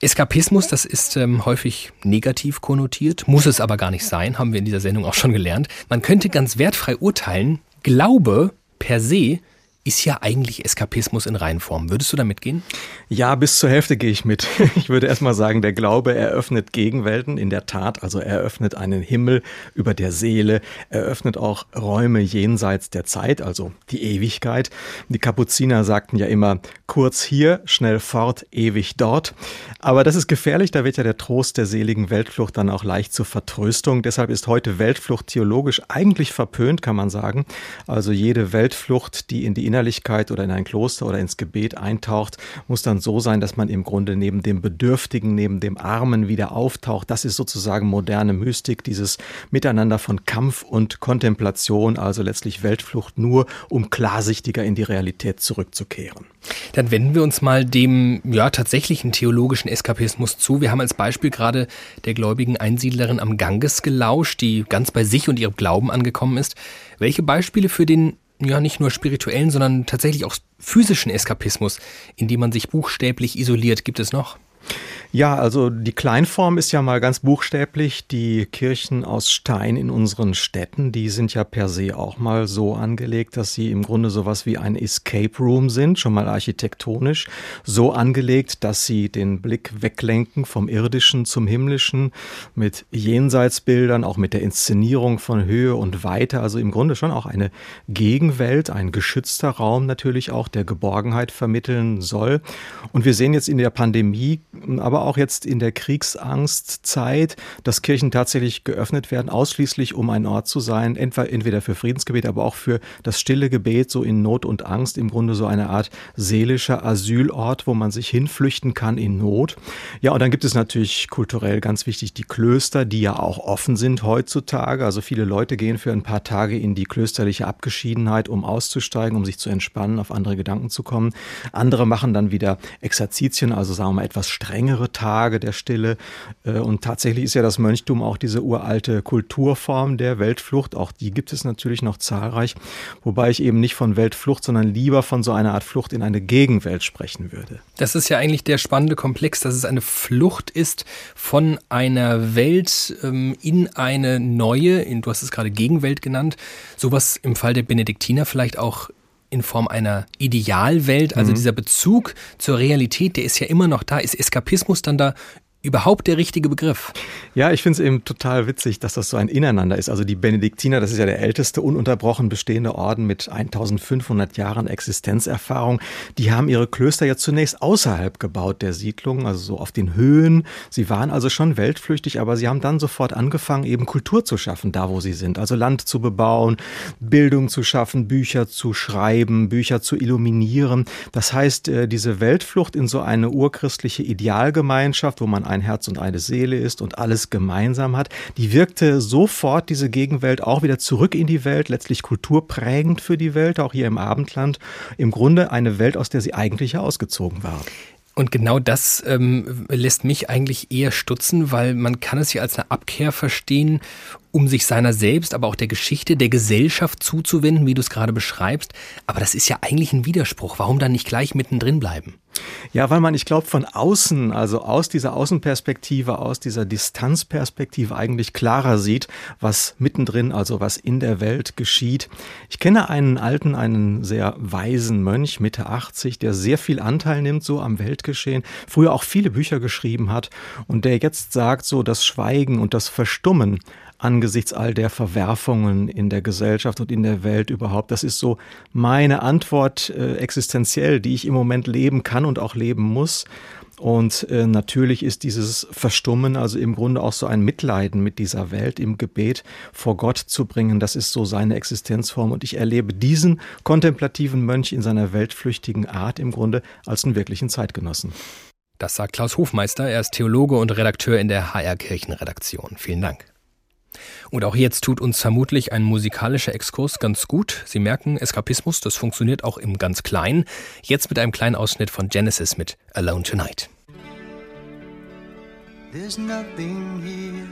Eskapismus, das ist ähm, häufig negativ konnotiert, muss es aber gar nicht sein, haben wir in dieser Sendung auch schon gelernt. Man könnte ganz wertfrei urteilen, Glaube per se ist ja eigentlich Eskapismus in Reinform. Würdest du da mitgehen? Ja, bis zur Hälfte gehe ich mit. Ich würde erstmal sagen, der Glaube eröffnet Gegenwelten, in der Tat. Also er eröffnet einen Himmel über der Seele, eröffnet auch Räume jenseits der Zeit, also die Ewigkeit. Die Kapuziner sagten ja immer, kurz hier, schnell fort, ewig dort. Aber das ist gefährlich, da wird ja der Trost der seligen Weltflucht dann auch leicht zur Vertröstung. Deshalb ist heute Weltflucht theologisch eigentlich verpönt, kann man sagen. Also jede Weltflucht, die in die Innerlichkeit oder in ein Kloster oder ins Gebet eintaucht, muss dann so sein, dass man im Grunde neben dem Bedürftigen, neben dem Armen wieder auftaucht. Das ist sozusagen moderne Mystik, dieses Miteinander von Kampf und Kontemplation, also letztlich Weltflucht nur, um klarsichtiger in die Realität zurückzukehren. Dann wenden wir uns mal dem ja tatsächlichen theologischen Eskapismus zu. Wir haben als Beispiel gerade der gläubigen Einsiedlerin am Ganges gelauscht, die ganz bei sich und ihrem Glauben angekommen ist. Welche Beispiele für den ja nicht nur spirituellen, sondern tatsächlich auch physischen Eskapismus, in dem man sich buchstäblich isoliert, gibt es noch? Ja, also die Kleinform ist ja mal ganz buchstäblich die Kirchen aus Stein in unseren Städten. Die sind ja per se auch mal so angelegt, dass sie im Grunde sowas wie ein Escape Room sind, schon mal architektonisch. So angelegt, dass sie den Blick weglenken vom Irdischen zum Himmlischen mit Jenseitsbildern, auch mit der Inszenierung von Höhe und Weite. Also im Grunde schon auch eine Gegenwelt, ein geschützter Raum natürlich auch, der Geborgenheit vermitteln soll. Und wir sehen jetzt in der Pandemie aber auch jetzt in der Kriegsangstzeit, dass Kirchen tatsächlich geöffnet werden, ausschließlich um ein Ort zu sein, entweder für Friedensgebet, aber auch für das stille Gebet, so in Not und Angst, im Grunde so eine Art seelischer Asylort, wo man sich hinflüchten kann in Not. Ja, und dann gibt es natürlich kulturell ganz wichtig die Klöster, die ja auch offen sind heutzutage. Also viele Leute gehen für ein paar Tage in die klösterliche Abgeschiedenheit, um auszusteigen, um sich zu entspannen, auf andere Gedanken zu kommen. Andere machen dann wieder Exerzitien, also sagen wir mal etwas strengere Tage der Stille. Äh, und tatsächlich ist ja das Mönchtum auch diese uralte Kulturform der Weltflucht. Auch die gibt es natürlich noch zahlreich. Wobei ich eben nicht von Weltflucht, sondern lieber von so einer Art Flucht in eine Gegenwelt sprechen würde. Das ist ja eigentlich der spannende Komplex, dass es eine Flucht ist von einer Welt ähm, in eine neue, du hast es gerade Gegenwelt genannt. Sowas im Fall der Benediktiner vielleicht auch in Form einer Idealwelt, also mhm. dieser Bezug zur Realität, der ist ja immer noch da. Ist Eskapismus dann da überhaupt der richtige Begriff? Ja, ich finde es eben total witzig, dass das so ein Ineinander ist. Also die Benediktiner, das ist ja der älteste ununterbrochen bestehende Orden mit 1500 Jahren Existenzerfahrung. Die haben ihre Klöster ja zunächst außerhalb gebaut der Siedlung, also so auf den Höhen. Sie waren also schon weltflüchtig, aber sie haben dann sofort angefangen, eben Kultur zu schaffen, da wo sie sind. Also Land zu bebauen, Bildung zu schaffen, Bücher zu schreiben, Bücher zu illuminieren. Das heißt, äh, diese Weltflucht in so eine urchristliche Idealgemeinschaft, wo man ein Herz und eine Seele ist und alles gemeinsam hat, die wirkte sofort diese Gegenwelt auch wieder zurück in die Welt, letztlich kulturprägend für die Welt, auch hier im Abendland. Im Grunde eine Welt, aus der sie eigentlich ausgezogen war. Und genau das ähm, lässt mich eigentlich eher stutzen, weil man kann es ja als eine Abkehr verstehen um sich seiner selbst, aber auch der Geschichte, der Gesellschaft zuzuwenden, wie du es gerade beschreibst. Aber das ist ja eigentlich ein Widerspruch. Warum dann nicht gleich mittendrin bleiben? Ja, weil man, ich glaube, von außen, also aus dieser Außenperspektive, aus dieser Distanzperspektive eigentlich klarer sieht, was mittendrin, also was in der Welt geschieht. Ich kenne einen alten, einen sehr weisen Mönch, Mitte 80, der sehr viel Anteil nimmt so am Weltgeschehen, früher auch viele Bücher geschrieben hat und der jetzt sagt so, das Schweigen und das Verstummen angesichts all der Verwerfungen in der Gesellschaft und in der Welt überhaupt. Das ist so meine Antwort äh, existenziell, die ich im Moment leben kann und auch leben muss. Und äh, natürlich ist dieses Verstummen, also im Grunde auch so ein Mitleiden mit dieser Welt im Gebet vor Gott zu bringen, das ist so seine Existenzform. Und ich erlebe diesen kontemplativen Mönch in seiner weltflüchtigen Art im Grunde als einen wirklichen Zeitgenossen. Das sagt Klaus Hofmeister, er ist Theologe und Redakteur in der HR Kirchenredaktion. Vielen Dank. Und auch jetzt tut uns vermutlich ein musikalischer Exkurs ganz gut. Sie merken, Eskapismus, das funktioniert auch im ganz Kleinen. Jetzt mit einem kleinen Ausschnitt von Genesis mit Alone Tonight. There's nothing here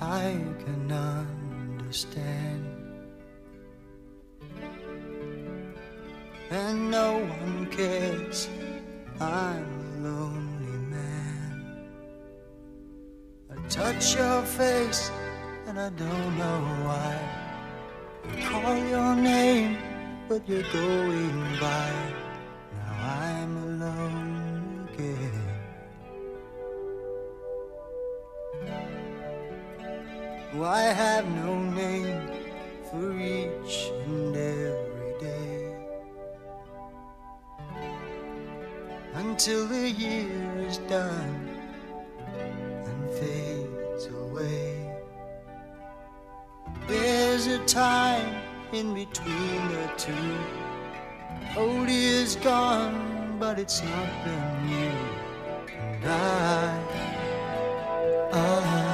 I can understand. And no one cares. I'm a lonely man. I touch your face. And I don't know why. I call your name, but you're going by. Now I'm alone again. Oh, I have no name for each and every day until the year is done There's a time in between the two. Old is gone, but it's not been you and I. I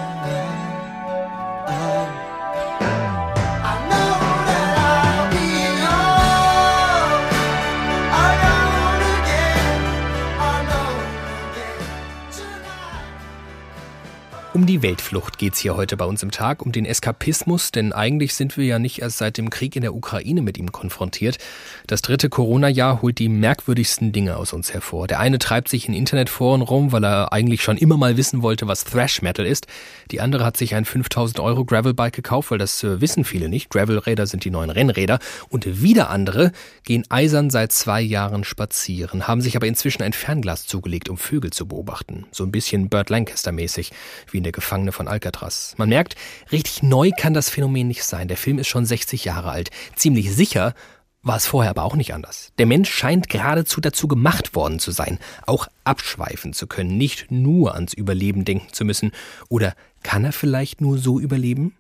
Um die Weltflucht geht es hier heute bei uns im Tag, um den Eskapismus, denn eigentlich sind wir ja nicht erst seit dem Krieg in der Ukraine mit ihm konfrontiert. Das dritte Corona-Jahr holt die merkwürdigsten Dinge aus uns hervor. Der eine treibt sich in Internetforen rum, weil er eigentlich schon immer mal wissen wollte, was Thrash Metal ist. Die andere hat sich ein 5000 Euro Gravelbike gekauft, weil das äh, wissen viele nicht. Gravelräder sind die neuen Rennräder. Und wieder andere gehen eisern seit zwei Jahren spazieren, haben sich aber inzwischen ein Fernglas zugelegt, um Vögel zu beobachten. So ein bisschen Burt Lancaster mäßig, wie in der Gefangene von Alcatraz. Man merkt, richtig neu kann das Phänomen nicht sein. Der Film ist schon 60 Jahre alt. Ziemlich sicher war es vorher aber auch nicht anders. Der Mensch scheint geradezu dazu gemacht worden zu sein, auch abschweifen zu können, nicht nur ans Überleben denken zu müssen. Oder kann er vielleicht nur so überleben?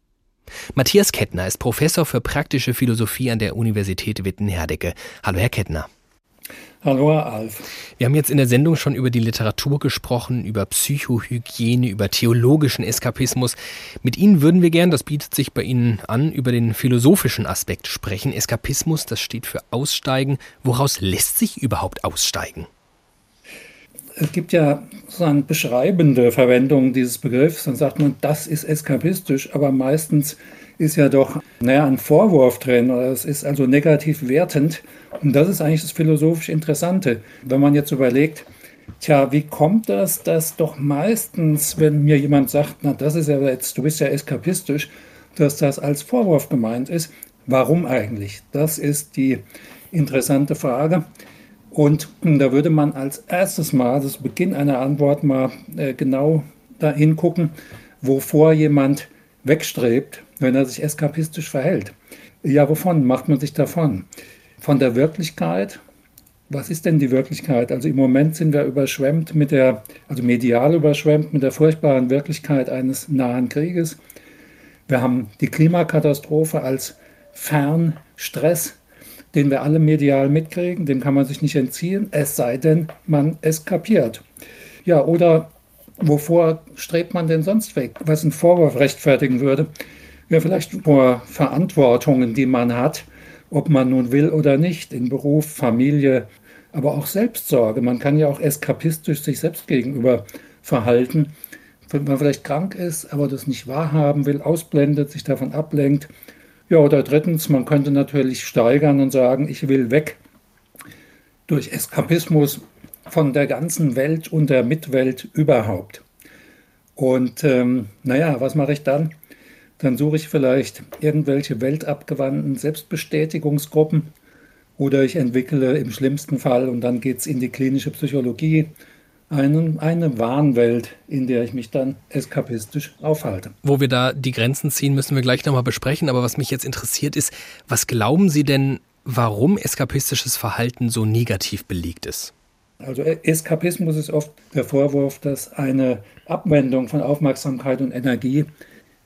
Matthias Kettner ist Professor für praktische Philosophie an der Universität Witten-Herdecke. Hallo, Herr Kettner. Hallo, Herr Alf. Wir haben jetzt in der Sendung schon über die Literatur gesprochen, über Psychohygiene, über theologischen Eskapismus. Mit Ihnen würden wir gern, das bietet sich bei Ihnen an, über den philosophischen Aspekt sprechen. Eskapismus, das steht für Aussteigen. Woraus lässt sich überhaupt aussteigen? Es gibt ja so eine beschreibende Verwendung dieses Begriffs. Dann sagt man, das ist eskapistisch, aber meistens ist ja doch naja, ein Vorwurf drin oder es ist also negativ wertend. Und das ist eigentlich das philosophisch Interessante. Wenn man jetzt überlegt, tja, wie kommt das, dass doch meistens, wenn mir jemand sagt, na, das ist ja jetzt, du bist ja eskapistisch, dass das als Vorwurf gemeint ist. Warum eigentlich? Das ist die interessante Frage. Und da würde man als erstes Mal, das Beginn einer Antwort mal äh, genau dahin gucken, wovor jemand wegstrebt, wenn er sich eskapistisch verhält. Ja, wovon macht man sich davon? Von der Wirklichkeit. Was ist denn die Wirklichkeit? Also im Moment sind wir überschwemmt mit der, also medial überschwemmt mit der furchtbaren Wirklichkeit eines nahen Krieges. Wir haben die Klimakatastrophe als Fernstress, den wir alle medial mitkriegen, dem kann man sich nicht entziehen, es sei denn, man eskapiert. Ja, oder wovor strebt man denn sonst weg? Was ein Vorwurf rechtfertigen würde, ja, vielleicht vor Verantwortungen, die man hat, ob man nun will oder nicht, in Beruf, Familie, aber auch Selbstsorge. Man kann ja auch eskapistisch sich selbst gegenüber verhalten, wenn man vielleicht krank ist, aber das nicht wahrhaben will, ausblendet, sich davon ablenkt. Ja, oder drittens, man könnte natürlich steigern und sagen, ich will weg durch Eskapismus von der ganzen Welt und der Mitwelt überhaupt. Und ähm, naja, was mache ich dann? Dann suche ich vielleicht irgendwelche weltabgewandten Selbstbestätigungsgruppen oder ich entwickle im schlimmsten Fall, und dann geht es in die klinische Psychologie, eine, eine Wahnwelt, in der ich mich dann eskapistisch aufhalte. Wo wir da die Grenzen ziehen, müssen wir gleich nochmal besprechen. Aber was mich jetzt interessiert ist, was glauben Sie denn, warum eskapistisches Verhalten so negativ belegt ist? Also Eskapismus ist oft der Vorwurf, dass eine Abwendung von Aufmerksamkeit und Energie äh,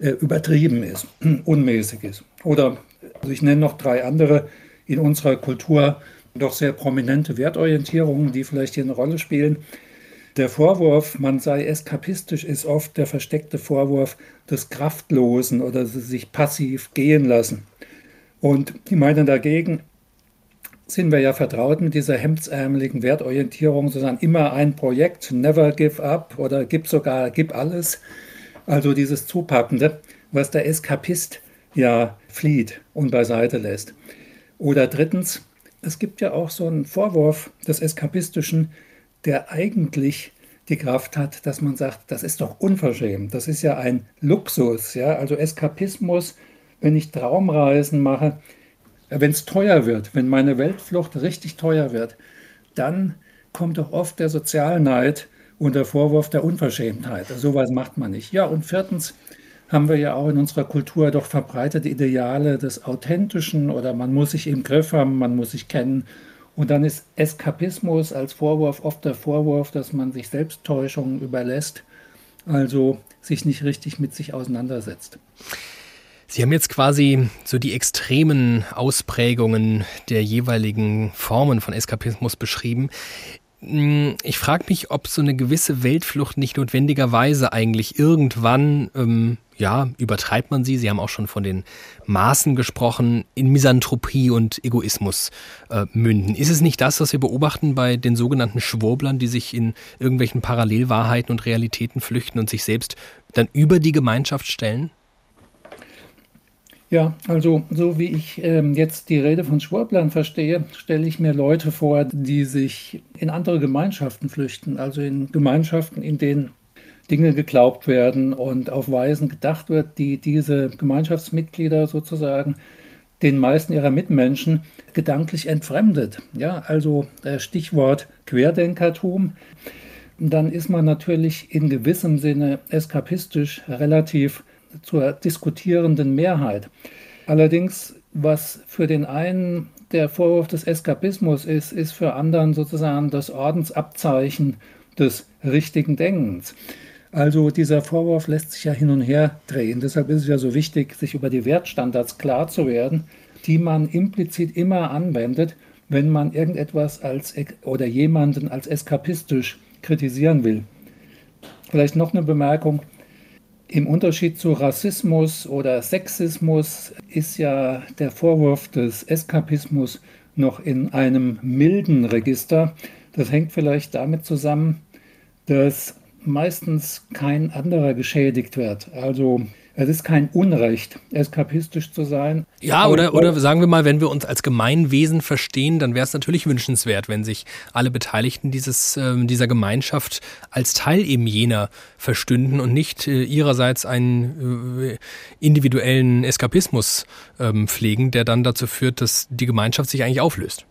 übertrieben ist, unmäßig ist. Oder also ich nenne noch drei andere in unserer Kultur doch sehr prominente Wertorientierungen, die vielleicht hier eine Rolle spielen. Der Vorwurf, man sei eskapistisch, ist oft der versteckte Vorwurf des Kraftlosen oder sich passiv gehen lassen. Und die meinen dagegen, sind wir ja vertraut mit dieser hemdsärmeligen Wertorientierung, sondern immer ein Projekt, never give up oder gib sogar, gib alles. Also dieses Zupackende, was der Eskapist ja flieht und beiseite lässt. Oder drittens, es gibt ja auch so einen Vorwurf des Eskapistischen, der eigentlich die Kraft hat, dass man sagt, das ist doch unverschämt, das ist ja ein Luxus, ja, also Eskapismus, wenn ich Traumreisen mache, wenn es teuer wird, wenn meine Weltflucht richtig teuer wird, dann kommt doch oft der Sozialneid und der Vorwurf der Unverschämtheit. Also sowas macht man nicht. Ja, und viertens haben wir ja auch in unserer Kultur doch verbreitete Ideale des Authentischen oder man muss sich im Griff haben, man muss sich kennen. Und dann ist Eskapismus als Vorwurf oft der Vorwurf, dass man sich Selbsttäuschungen überlässt, also sich nicht richtig mit sich auseinandersetzt. Sie haben jetzt quasi so die extremen Ausprägungen der jeweiligen Formen von Eskapismus beschrieben. Hm, ich frage mich, ob so eine gewisse Weltflucht nicht notwendigerweise eigentlich irgendwann, ähm, ja, übertreibt man sie, Sie haben auch schon von den Maßen gesprochen, in Misanthropie und Egoismus äh, münden. Ist es nicht das, was wir beobachten bei den sogenannten Schwurblern, die sich in irgendwelchen Parallelwahrheiten und Realitäten flüchten und sich selbst dann über die Gemeinschaft stellen? Ja, also so wie ich ähm, jetzt die Rede von Schwurblern verstehe, stelle ich mir Leute vor, die sich in andere Gemeinschaften flüchten, also in Gemeinschaften, in denen Dinge geglaubt werden und auf Weisen gedacht wird, die diese Gemeinschaftsmitglieder sozusagen den meisten ihrer Mitmenschen gedanklich entfremdet. Ja, also äh, Stichwort Querdenkertum. Dann ist man natürlich in gewissem Sinne eskapistisch relativ zur diskutierenden Mehrheit. Allerdings, was für den einen der Vorwurf des Eskapismus ist, ist für anderen sozusagen das Ordensabzeichen des richtigen Denkens. Also dieser Vorwurf lässt sich ja hin und her drehen. Deshalb ist es ja so wichtig, sich über die Wertstandards klar zu werden, die man implizit immer anwendet, wenn man irgendetwas als oder jemanden als eskapistisch kritisieren will. Vielleicht noch eine Bemerkung. Im Unterschied zu Rassismus oder Sexismus ist ja der Vorwurf des Eskapismus noch in einem milden Register. Das hängt vielleicht damit zusammen, dass meistens kein anderer geschädigt wird. Also es ist kein Unrecht, eskapistisch zu sein. Ja, oder, oder sagen wir mal, wenn wir uns als Gemeinwesen verstehen, dann wäre es natürlich wünschenswert, wenn sich alle Beteiligten dieses, äh, dieser als Teil eben jener verstünden und nicht äh, ihrerseits einen äh, individuellen Eskapismus ähm, pflegen, der dann dazu führt, dass die Gemeinschaft sich eigentlich auflöst.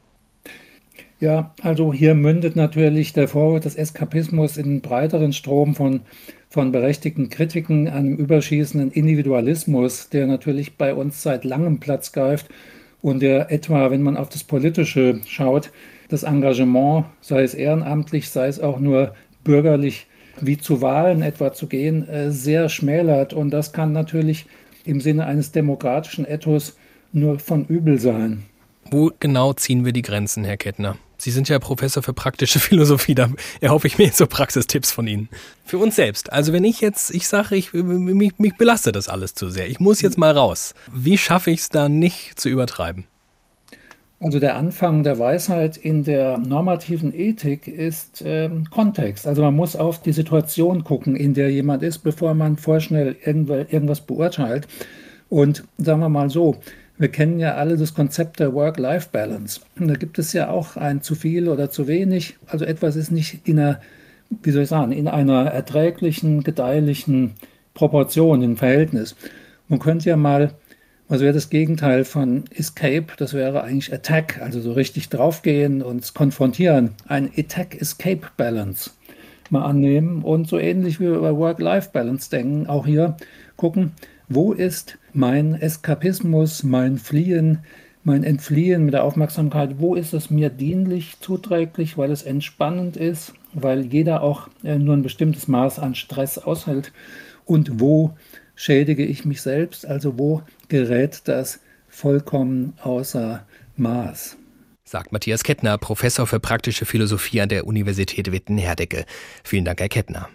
Ja, also hier mündet natürlich der Vorwurf des Eskapismus in einen breiteren Strom von, von berechtigten Kritiken, einem überschießenden Individualismus, der natürlich bei uns seit langem Platz greift und der etwa, wenn man auf das Politische schaut, das Engagement, sei es ehrenamtlich, sei es auch nur bürgerlich, wie zu Wahlen etwa zu gehen, äh, sehr schmälert. Und das kann natürlich im Sinne eines demokratischen Ethos nur von übel sein. Wo genau ziehen wir die Grenzen, Herr Kettner? Sie sind ja Professor für praktische Philosophie, da erhoffe ich mir jetzt so Praxistipps von Ihnen. Für uns selbst. Also wenn ich jetzt, ich sage, ich, mich, mich belastet das alles zu sehr. Ich muss jetzt mal raus. Wie schaffe ich es da nicht zu übertreiben? Also der Anfang der Weisheit in der normativen Ethik ist ähm, Kontext. Also man muss auf die Situation gucken, in der jemand ist, bevor man vorschnell irgendwas beurteilt. Und sagen wir mal so, wir kennen ja alle das Konzept der Work-Life-Balance. Da gibt es ja auch ein zu viel oder zu wenig. Also etwas ist nicht in einer, wie soll ich sagen, in einer erträglichen, gedeihlichen Proportion, im Verhältnis. Man könnte ja mal, was wäre das Gegenteil von Escape? Das wäre eigentlich Attack, also so richtig draufgehen und konfrontieren. Ein Attack-Escape-Balance mal annehmen und so ähnlich wie wir über Work-Life-Balance denken, auch hier gucken, wo ist mein Eskapismus, mein Fliehen, mein Entfliehen mit der Aufmerksamkeit, wo ist es mir dienlich, zuträglich, weil es entspannend ist, weil jeder auch äh, nur ein bestimmtes Maß an Stress aushält und wo schädige ich mich selbst, also wo gerät das vollkommen außer Maß. Sagt Matthias Kettner, Professor für praktische Philosophie an der Universität Witten-Herdecke. Vielen Dank, Herr Kettner.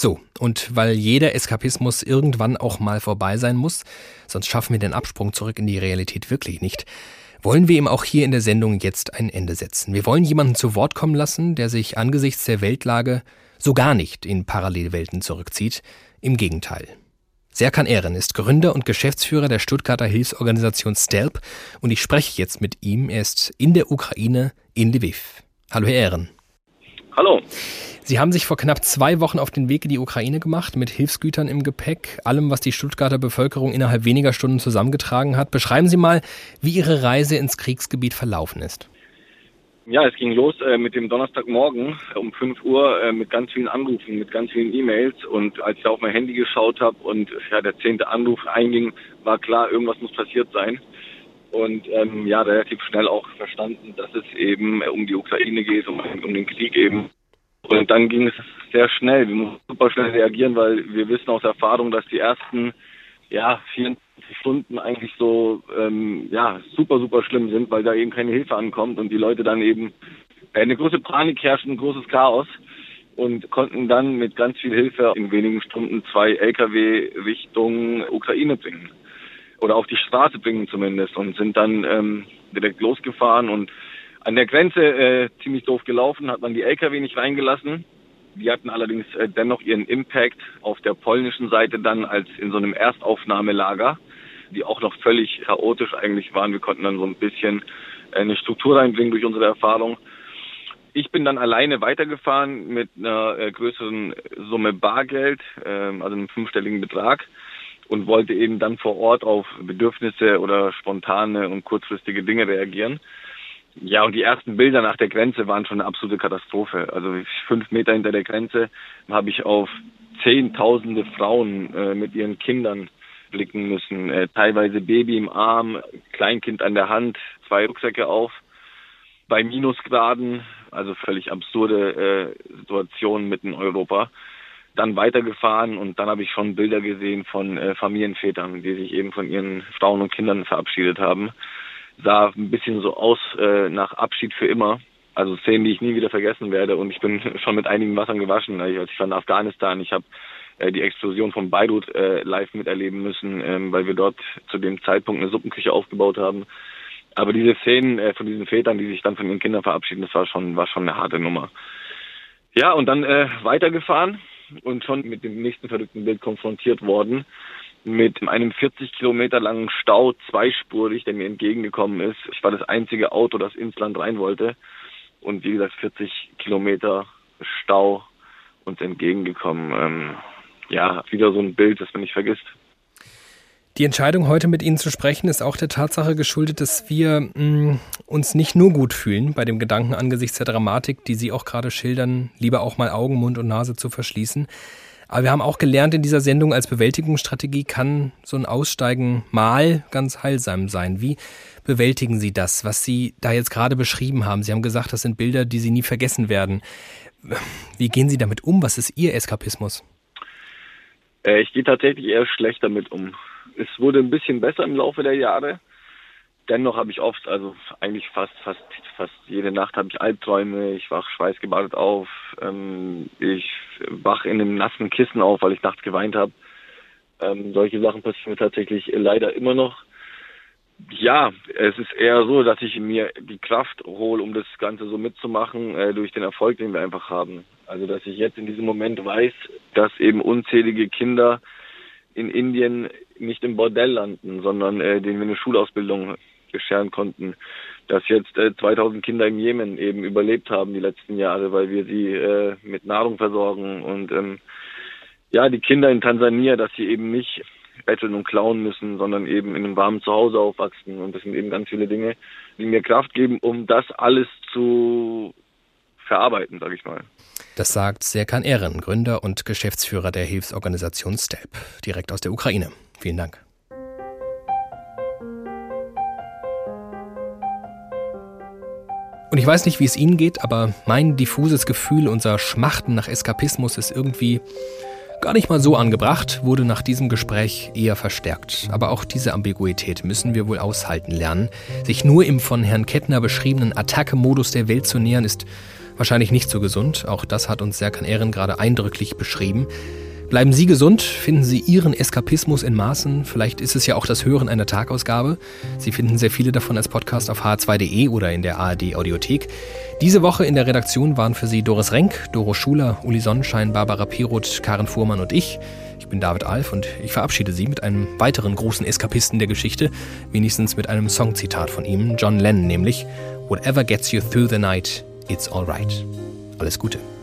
So, und weil jeder Eskapismus irgendwann auch mal vorbei sein muss, sonst schaffen wir den Absprung zurück in die Realität wirklich nicht, wollen wir ihm auch hier in der Sendung jetzt ein Ende setzen. Wir wollen jemanden zu Wort kommen lassen, der sich angesichts der Weltlage so gar nicht in Parallelwelten zurückzieht. Im Gegenteil. Serkan Ehren ist Gründer und Geschäftsführer der Stuttgarter Hilfsorganisation STELP und ich spreche jetzt mit ihm. Er ist in der Ukraine in Lviv. Hallo, Herr Ehren. Hallo. Sie haben sich vor knapp zwei Wochen auf den Weg in die Ukraine gemacht, mit Hilfsgütern im Gepäck, allem, was die Stuttgarter Bevölkerung innerhalb weniger Stunden zusammengetragen hat. Beschreiben Sie mal, wie Ihre Reise ins Kriegsgebiet verlaufen ist. Ja, es ging los äh, mit dem Donnerstagmorgen um 5 Uhr äh, mit ganz vielen Anrufen, mit ganz vielen E-Mails. Und als ich auf mein Handy geschaut habe und ja, der zehnte Anruf einging, war klar, irgendwas muss passiert sein. Und ähm, ja, relativ schnell auch verstanden, dass es eben äh, um die Ukraine geht, um, um den Krieg eben. Und dann ging es sehr schnell. Wir mussten super schnell reagieren, weil wir wissen aus Erfahrung, dass die ersten ja, 24 Stunden eigentlich so ähm, ja, super, super schlimm sind, weil da eben keine Hilfe ankommt und die Leute dann eben eine große Panik herrscht, ein großes Chaos und konnten dann mit ganz viel Hilfe in wenigen Stunden zwei Lkw Richtung Ukraine bringen oder auf die Straße bringen zumindest und sind dann ähm, direkt losgefahren und an der Grenze äh, ziemlich doof gelaufen, hat man die Lkw nicht reingelassen. Die hatten allerdings äh, dennoch ihren Impact auf der polnischen Seite dann als in so einem Erstaufnahmelager, die auch noch völlig chaotisch eigentlich waren. Wir konnten dann so ein bisschen äh, eine Struktur reinbringen durch unsere Erfahrung. Ich bin dann alleine weitergefahren mit einer äh, größeren Summe Bargeld, äh, also einem fünfstelligen Betrag und wollte eben dann vor Ort auf Bedürfnisse oder spontane und kurzfristige Dinge reagieren. Ja, und die ersten Bilder nach der Grenze waren schon eine absolute Katastrophe. Also fünf Meter hinter der Grenze habe ich auf Zehntausende Frauen äh, mit ihren Kindern blicken müssen. Äh, teilweise Baby im Arm, Kleinkind an der Hand, zwei Rucksäcke auf. Bei Minusgraden, also völlig absurde äh, Situationen mitten in Europa dann weitergefahren und dann habe ich schon Bilder gesehen von äh, Familienvätern, die sich eben von ihren Frauen und Kindern verabschiedet haben. Sah ein bisschen so aus äh, nach Abschied für immer. Also Szenen, die ich nie wieder vergessen werde. Und ich bin schon mit einigen Wassern gewaschen. Also ich war in Afghanistan. Ich habe äh, die Explosion von Beirut äh, live miterleben müssen, ähm, weil wir dort zu dem Zeitpunkt eine Suppenküche aufgebaut haben. Aber diese Szenen äh, von diesen Vätern, die sich dann von ihren Kindern verabschieden, das war schon, war schon eine harte Nummer. Ja, und dann äh, weitergefahren und schon mit dem nächsten verrückten Bild konfrontiert worden. Mit einem 40 Kilometer langen Stau, zweispurig, der mir entgegengekommen ist. Ich war das einzige Auto, das ins Land rein wollte. Und wie gesagt, 40 Kilometer Stau uns entgegengekommen. Ähm, ja, wieder so ein Bild, das man nicht vergisst. Die Entscheidung, heute mit Ihnen zu sprechen, ist auch der Tatsache geschuldet, dass wir mh, mm, uns nicht nur gut fühlen bei dem Gedanken angesichts der Dramatik, die Sie auch gerade schildern, lieber auch mal Augen, Mund und Nase zu verschließen. Aber wir haben auch gelernt in dieser Sendung, als Bewältigungsstrategie kann so ein Aussteigen mal ganz heilsam sein. Wie bewältigen Sie das, was Sie da jetzt gerade beschrieben haben? Sie haben gesagt, das sind Bilder, die Sie nie vergessen werden. Wie gehen Sie damit um? Was ist Ihr Eskapismus? Äh, ich gehe tatsächlich eher schlecht damit um es wurde ein bisschen besser im Laufe der Jahre. Dennoch habe ich oft, also eigentlich fast, fast, fast jede Nacht habe ich Albträume. Ich wach schweißgebadet auf. Ähm, ich wach in einem nassen Kissen auf, weil ich nachts geweint habe. Ähm, solche Sachen passieren mir tatsächlich leider immer noch. Ja, es ist eher so, dass ich mir die Kraft hole, um das Ganze so mitzumachen, äh, durch den Erfolg, den wir einfach haben. Also, dass ich jetzt in diesem Moment weiß, dass eben unzählige Kinder in Indien nicht im Bordell landen, sondern äh, denen wir eine Schulausbildung bescheren konnten. Dass jetzt äh, 2000 Kinder im Jemen eben überlebt haben die letzten Jahre, weil wir sie äh, mit Nahrung versorgen und ähm, ja, die Kinder in Tansania, dass sie eben nicht betteln und klauen müssen, sondern eben in einem warmen Zuhause aufwachsen. Und das sind eben ganz viele Dinge, die mir Kraft geben, um das alles zu verarbeiten, sage ich mal. Das sagt Serkan Ehren, Gründer und Geschäftsführer der Hilfsorganisation STEP, direkt aus der Ukraine. Vielen Dank. Und ich weiß nicht, wie es Ihnen geht, aber mein diffuses Gefühl, unser Schmachten nach Eskapismus ist irgendwie gar nicht mal so angebracht, wurde nach diesem Gespräch eher verstärkt. Aber auch diese Ambiguität müssen wir wohl aushalten lernen. Sich nur im von Herrn Kettner beschriebenen Attacke-Modus der Welt zu nähern, ist wahrscheinlich nicht so gesund. Auch das hat uns Serkan Ehren gerade eindrücklich beschrieben. Bleiben Sie gesund, finden Sie Ihren Eskapismus in Maßen. Vielleicht ist es ja auch das Hören einer Tagausgabe. Sie finden sehr viele davon als Podcast auf h2.de oder in der ARD Audiothek. Diese Woche in der Redaktion waren für Sie Doris Renk, Doro Schuler, Uli Sonnenschein, Barbara Piroth, Karen Fuhrmann und ich. Ich bin David Alf und ich verabschiede Sie mit einem weiteren großen Eskapisten der Geschichte, wenigstens mit einem Songzitat von ihm, John Lennon nämlich. Whatever gets you through the night, it's alright. Alles Gute.